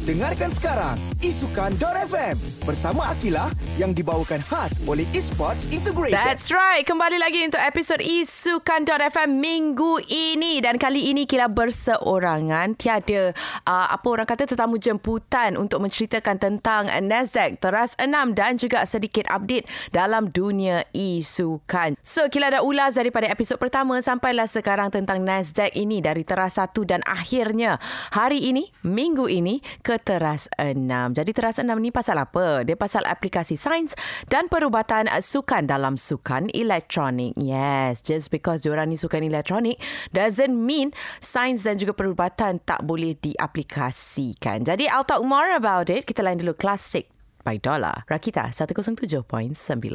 Dengarkan sekarang Isukan.FM bersama Akilah yang dibawakan khas oleh Esports Integrated. That's right. Kembali lagi untuk episod Isukan.FM minggu ini. Dan kali ini kita berseorangan. Tiada uh, apa orang kata tetamu jemputan untuk menceritakan tentang Nasdaq teras 6 dan juga sedikit update dalam dunia isukan. So, kita ada ulas daripada episod pertama sampailah sekarang tentang Nasdaq ini dari teras 1 dan akhirnya hari ini, minggu ini ke teras 6. Jadi teras 6 ni pasal apa? Dia pasal aplikasi sains dan perubatan sukan dalam sukan elektronik. Yes, just because diorang ni sukan elektronik doesn't mean sains dan juga perubatan tak boleh diaplikasikan. Jadi I'll talk more about it. Kita lain dulu klasik by Dollar. Rakita 107.9.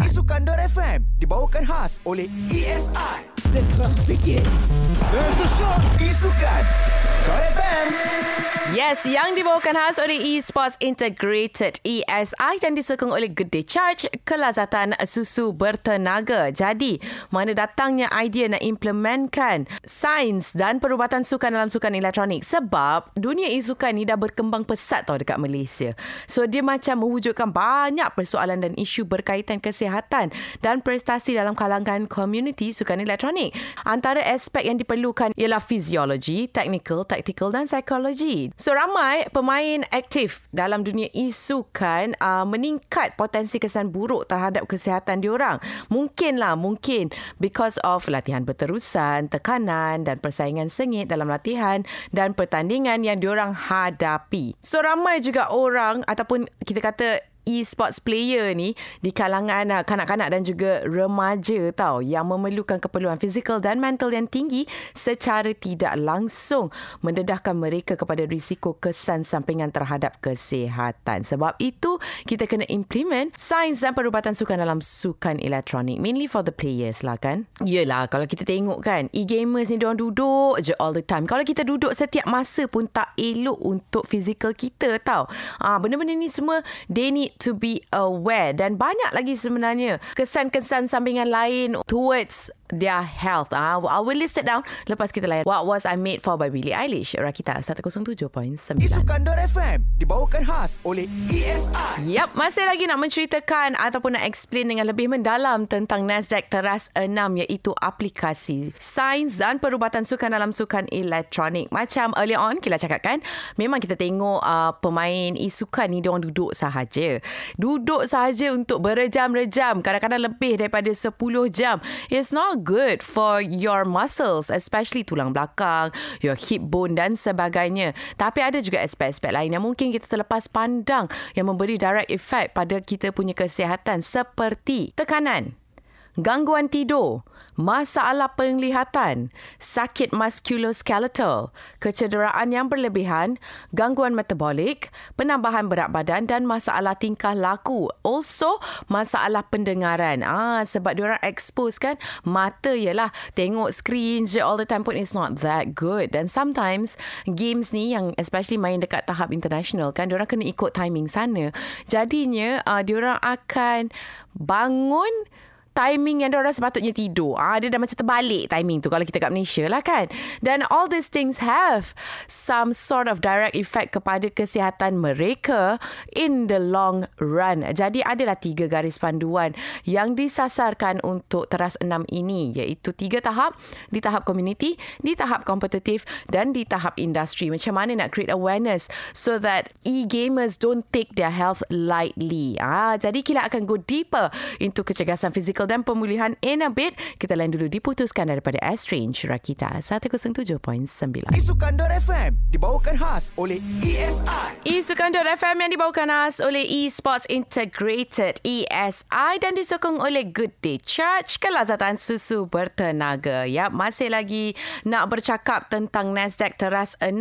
Isukan.FM dibawakan khas oleh ESI. The class begins. There's the shot. Isukan.FM. Yes, yang dibawakan khas oleh Esports Integrated ESI dan disokong oleh Good Day Charge, kelazatan susu bertenaga. Jadi, mana datangnya idea nak implementkan sains dan perubatan sukan dalam sukan elektronik? Sebab dunia e-sukan ni dah berkembang pesat tau dekat Malaysia. So, dia macam mewujudkan banyak persoalan dan isu berkaitan kesihatan dan prestasi dalam kalangan komuniti sukan elektronik. Antara aspek yang diperlukan ialah fiziologi, technical, tactical dan psikologi. So ramai pemain aktif dalam dunia e-sukan uh, meningkat potensi kesan buruk terhadap kesihatan diorang. Mungkinlah, mungkin because of latihan berterusan, tekanan dan persaingan sengit dalam latihan dan pertandingan yang diorang hadapi. So ramai juga orang ataupun kita kata e-sports player ni di kalangan uh, kanak-kanak dan juga remaja tau yang memerlukan keperluan fizikal dan mental yang tinggi secara tidak langsung mendedahkan mereka kepada risiko kesan sampingan terhadap kesihatan. Sebab itu kita kena implement sains dan perubatan sukan dalam sukan elektronik mainly for the players lah kan. Yelah kalau kita tengok kan e-gamers ni diorang duduk je all the time. Kalau kita duduk setiap masa pun tak elok untuk fizikal kita tau. Ah benda-benda ni semua they need to be aware dan banyak lagi sebenarnya kesan-kesan sampingan lain towards their health. Ah, I will list it down lepas kita layan. What was I made for by Billie Eilish? Rakita 107.9. Isukan.FM dibawakan khas oleh ESI. Yap, masih lagi nak menceritakan ataupun nak explain dengan lebih mendalam tentang Nasdaq Teras 6 iaitu aplikasi sains dan perubatan sukan dalam sukan elektronik. Macam earlier on kita cakapkan, memang kita tengok uh, pemain e-sukan ni diorang duduk sahaja. Duduk sahaja untuk berjam-rejam, kadang-kadang lebih daripada 10 jam. It's not good for your muscles, especially tulang belakang, your hip bone dan sebagainya. Tapi ada juga aspek-aspek lain yang mungkin kita terlepas pandang yang memberi direct effect pada kita punya kesihatan seperti tekanan, gangguan tidur, masalah penglihatan, sakit musculoskeletal, kecederaan yang berlebihan, gangguan metabolik, penambahan berat badan dan masalah tingkah laku. Also, masalah pendengaran. Ah, sebab diorang expose kan mata ialah tengok screen je all the time pun it's not that good. Dan sometimes games ni yang especially main dekat tahap international kan diorang kena ikut timing sana. Jadinya uh, diorang akan bangun timing yang orang sepatutnya tidur. Ah, dia dah macam terbalik timing tu kalau kita kat Malaysia lah kan. Dan all these things have some sort of direct effect kepada kesihatan mereka in the long run. Jadi adalah tiga garis panduan yang disasarkan untuk teras enam ini iaitu tiga tahap di tahap community, di tahap kompetitif dan di tahap industri. Macam mana nak create awareness so that e-gamers don't take their health lightly. Ah, jadi kita akan go deeper into kecergasan fizikal dan pemulihan in a bit. Kita lain dulu diputuskan daripada Astrange Rakita 107.9. Isukan.FM dibawakan khas oleh ESI. Isukan.FM yang dibawakan khas oleh Esports Integrated ESI dan disokong oleh Good Day Charge kelazatan susu bertenaga. Yap, masih lagi nak bercakap tentang Nasdaq Teras 6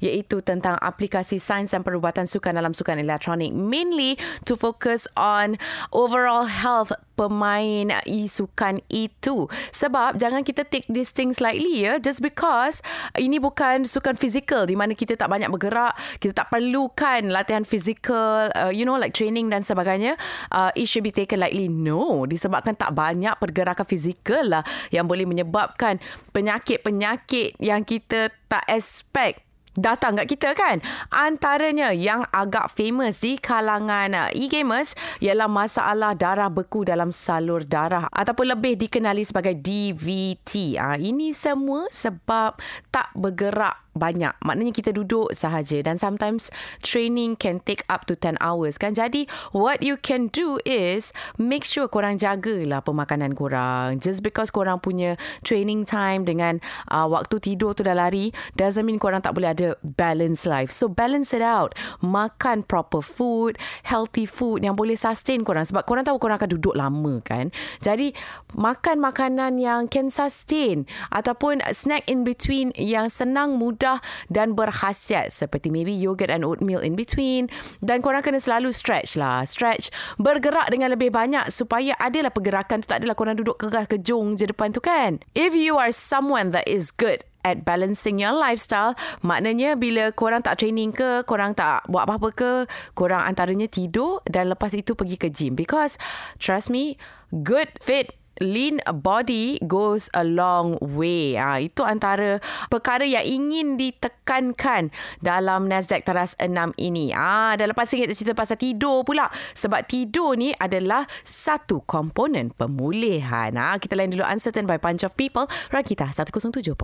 iaitu tentang aplikasi sains dan perubatan sukan dalam sukan elektronik mainly to focus on overall health pemain e-sukan itu. Sebab jangan kita take this thing slightly ya. Just because ini bukan sukan fizikal di mana kita tak banyak bergerak. Kita tak perlukan latihan fizikal, uh, you know like training dan sebagainya. Uh, it should be taken lightly. No. Disebabkan tak banyak pergerakan fizikal lah yang boleh menyebabkan penyakit-penyakit yang kita tak expect datang kat kita kan. Antaranya yang agak famous di kalangan uh, e-gamers ialah masalah darah beku dalam salur darah ataupun lebih dikenali sebagai DVT. Ah ini semua sebab tak bergerak banyak. Maknanya kita duduk sahaja dan sometimes training can take up to 10 hours kan. Jadi what you can do is make sure korang jagalah pemakanan korang. Just because korang punya training time dengan uh, waktu tidur tu dah lari doesn't mean korang tak boleh ada balance life. So balance it out. Makan proper food, healthy food yang boleh sustain korang sebab korang tahu korang akan duduk lama kan. Jadi makan makanan yang can sustain ataupun snack in between yang senang mudah dan berkhasiat seperti maybe yogurt and oatmeal in between dan korang kena selalu stretch lah stretch bergerak dengan lebih banyak supaya adalah pergerakan tu tak adalah korang duduk kegah kejung je depan tu kan if you are someone that is good at balancing your lifestyle. Maknanya bila korang tak training ke korang tak buat apa-apa ke korang antaranya tidur dan lepas itu pergi ke gym. Because trust me good fit lean body goes a long way. Ha, itu antara perkara yang ingin ditekankan dalam Nasdaq Teras 6 ini. Ah, ha, dan lepas kita cerita pasal tidur pula. Sebab tidur ni adalah satu komponen pemulihan. Ha, kita lain dulu Uncertain by Bunch of People. Rakita 107.9.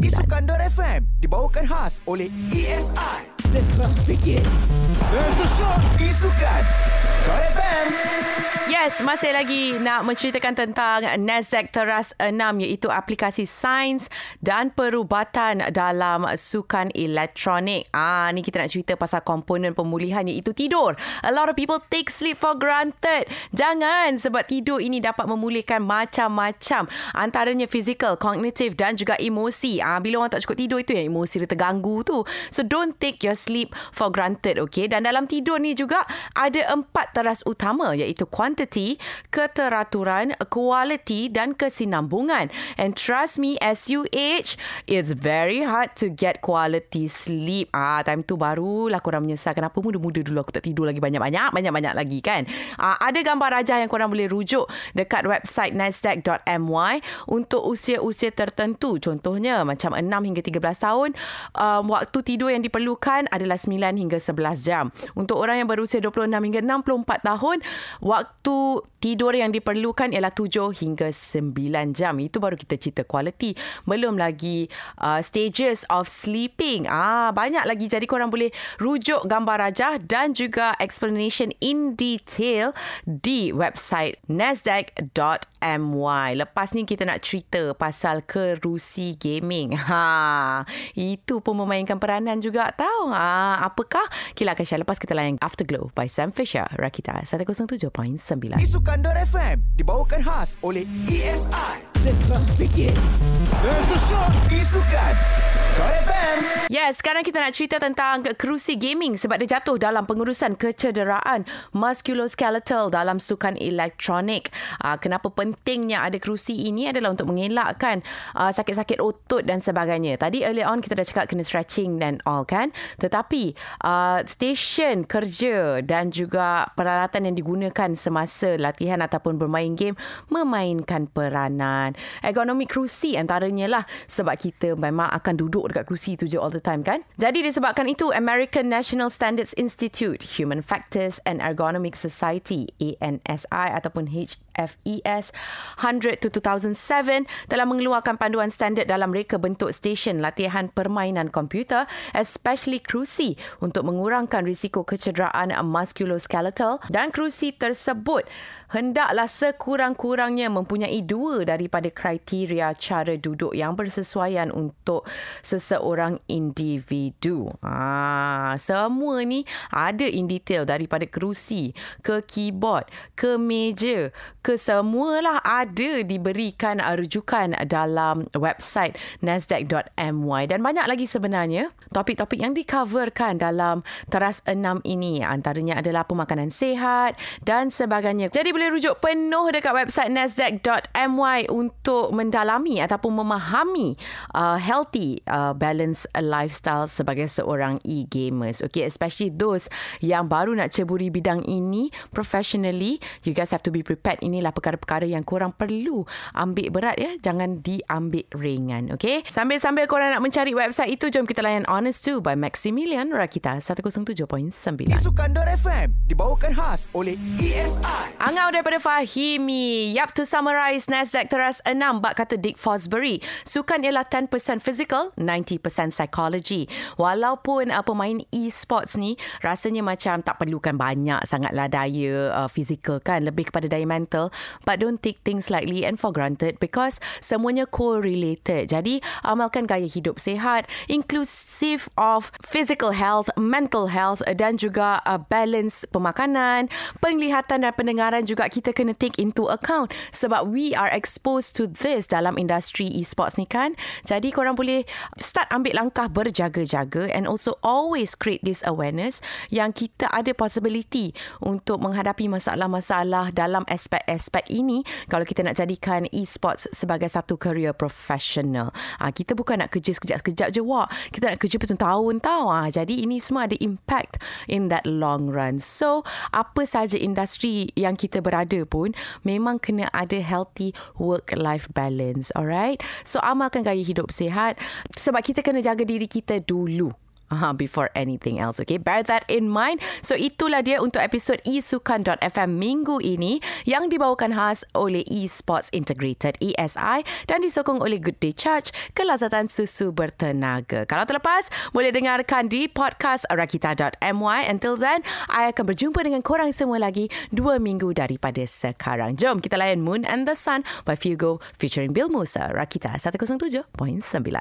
Isukan FM dibawakan khas oleh ESI. The class begins. There's the shot. Isukan FM. Yes, masih lagi nak menceritakan tentang Nasdaq Teras 6 iaitu aplikasi sains dan perubatan dalam sukan elektronik. Ah, ni kita nak cerita pasal komponen pemulihan iaitu tidur. A lot of people take sleep for granted. Jangan sebab tidur ini dapat memulihkan macam-macam antaranya physical, cognitive dan juga emosi. Ah, bila orang tak cukup tidur itu yang emosi dia terganggu tu. So don't take your sleep for granted, okay? Dan dalam tidur ni juga ada empat teras utama iaitu quantity, keteraturan, quality dan kesinambungan. And trust me, as you age, it's very hard to get quality sleep. Ah, time tu barulah korang menyesal kenapa muda-muda dulu aku tak tidur lagi banyak-banyak, banyak-banyak lagi kan. Ah, ada gambar rajah yang korang boleh rujuk dekat website nasdaq.my untuk usia-usia tertentu. Contohnya macam 6 hingga 13 tahun, um, waktu tidur yang diperlukan adalah 9 hingga 11 jam. Untuk orang yang berusia 26 hingga 64 tahun, waktu tidur yang diperlukan ialah 7 hingga 9 jam. Itu baru kita cerita quality. Belum lagi uh, stages of sleeping. Ah banyak lagi jadi korang boleh rujuk gambar rajah dan juga explanation in detail di website nasdaq.my. Lepas ni kita nak cerita pasal kerusi gaming. Ha, itu pun memainkan peranan juga tahu. Ha, apakah? Kila akan share lepas kita layan Afterglow by Sam Fisher. Rakita 107.9. Isukan FM dibawakan khas oleh ESI. Yes, sekarang kita nak cerita tentang kerusi gaming sebab dia jatuh dalam pengurusan kecederaan musculoskeletal dalam sukan elektronik. Uh, kenapa pentingnya ada kerusi ini adalah untuk mengelakkan uh, sakit-sakit otot dan sebagainya. Tadi early on kita dah cakap kena stretching dan all kan. Tetapi uh, stesen kerja dan juga peralatan yang digunakan semasa latihan ataupun bermain game memainkan peranan. Ergonomi kerusi antaranya lah sebab kita memang akan duduk dekat kerusi tu je all the time kan. Jadi disebabkan itu American National Standards Institute, Human Factors and Ergonomic Society ANSI ataupun HFES 100 to 2007 telah mengeluarkan panduan standard dalam reka bentuk stesen latihan permainan komputer especially kerusi untuk mengurangkan risiko kecederaan musculoskeletal dan kerusi tersebut hendaklah sekurang-kurangnya mempunyai dua daripada kriteria cara duduk yang bersesuaian untuk seseorang individu. Ah, semua ni ada in detail daripada kerusi ke keyboard ke meja ke semualah ada diberikan rujukan dalam website nasdaq.my dan banyak lagi sebenarnya topik-topik yang dikoverkan dalam teras enam ini antaranya adalah pemakanan sihat dan sebagainya. Jadi boleh rujuk penuh dekat website nasdaq.my untuk mendalami ataupun memahami uh, healthy uh, balance lifestyle sebagai seorang e-gamers. Okay, especially those yang baru nak ceburi bidang ini professionally, you guys have to be prepared in inilah perkara-perkara yang korang perlu ambil berat ya. Jangan diambil ringan. Okay? Sambil-sambil korang nak mencari website itu, jom kita layan Honest 2 by Maximilian Rakita 107.9. Isukan.FM dibawakan khas oleh ESI. Angau daripada Fahimi. Yap, to summarize, Nasdaq teras 6 bak kata Dick Fosbury. Sukan ialah 10% physical, 90% psychology. Walaupun uh, pemain e-sports ni rasanya macam tak perlukan banyak sangatlah daya uh, physical kan. Lebih kepada daya mental. But don't take things lightly and for granted because semuanya correlated. Jadi, amalkan gaya hidup sihat, inclusive of physical health, mental health dan juga uh, balance pemakanan, penglihatan dan pendengaran juga kita kena take into account sebab we are exposed to this dalam industri e-sports ni kan. Jadi korang boleh start ambil langkah berjaga-jaga and also always create this awareness yang kita ada possibility untuk menghadapi masalah-masalah dalam aspek-aspek ini kalau kita nak jadikan e-sports sebagai satu career professional. Ha, kita bukan nak kerja sekejap-sekejap je wak. Kita nak kerja bertahun-tahun tau. Ha, jadi ini semua ada impact in that long run. So apa saja industri yang kita berada pun memang kena ada healthy work-life balance. Alright? So amalkan gaya hidup sihat sebab kita kena jaga diri kita dulu uh, before anything else. Okay, bear that in mind. So itulah dia untuk episod eSukan.fm minggu ini yang dibawakan khas oleh eSports Integrated ESI dan disokong oleh Good Day Charge kelazatan susu bertenaga. Kalau terlepas, boleh dengarkan di podcast rakita.my. Until then, I akan berjumpa dengan korang semua lagi dua minggu daripada sekarang. Jom kita layan Moon and the Sun by Fugo featuring Bill Musa, Rakita 107.9.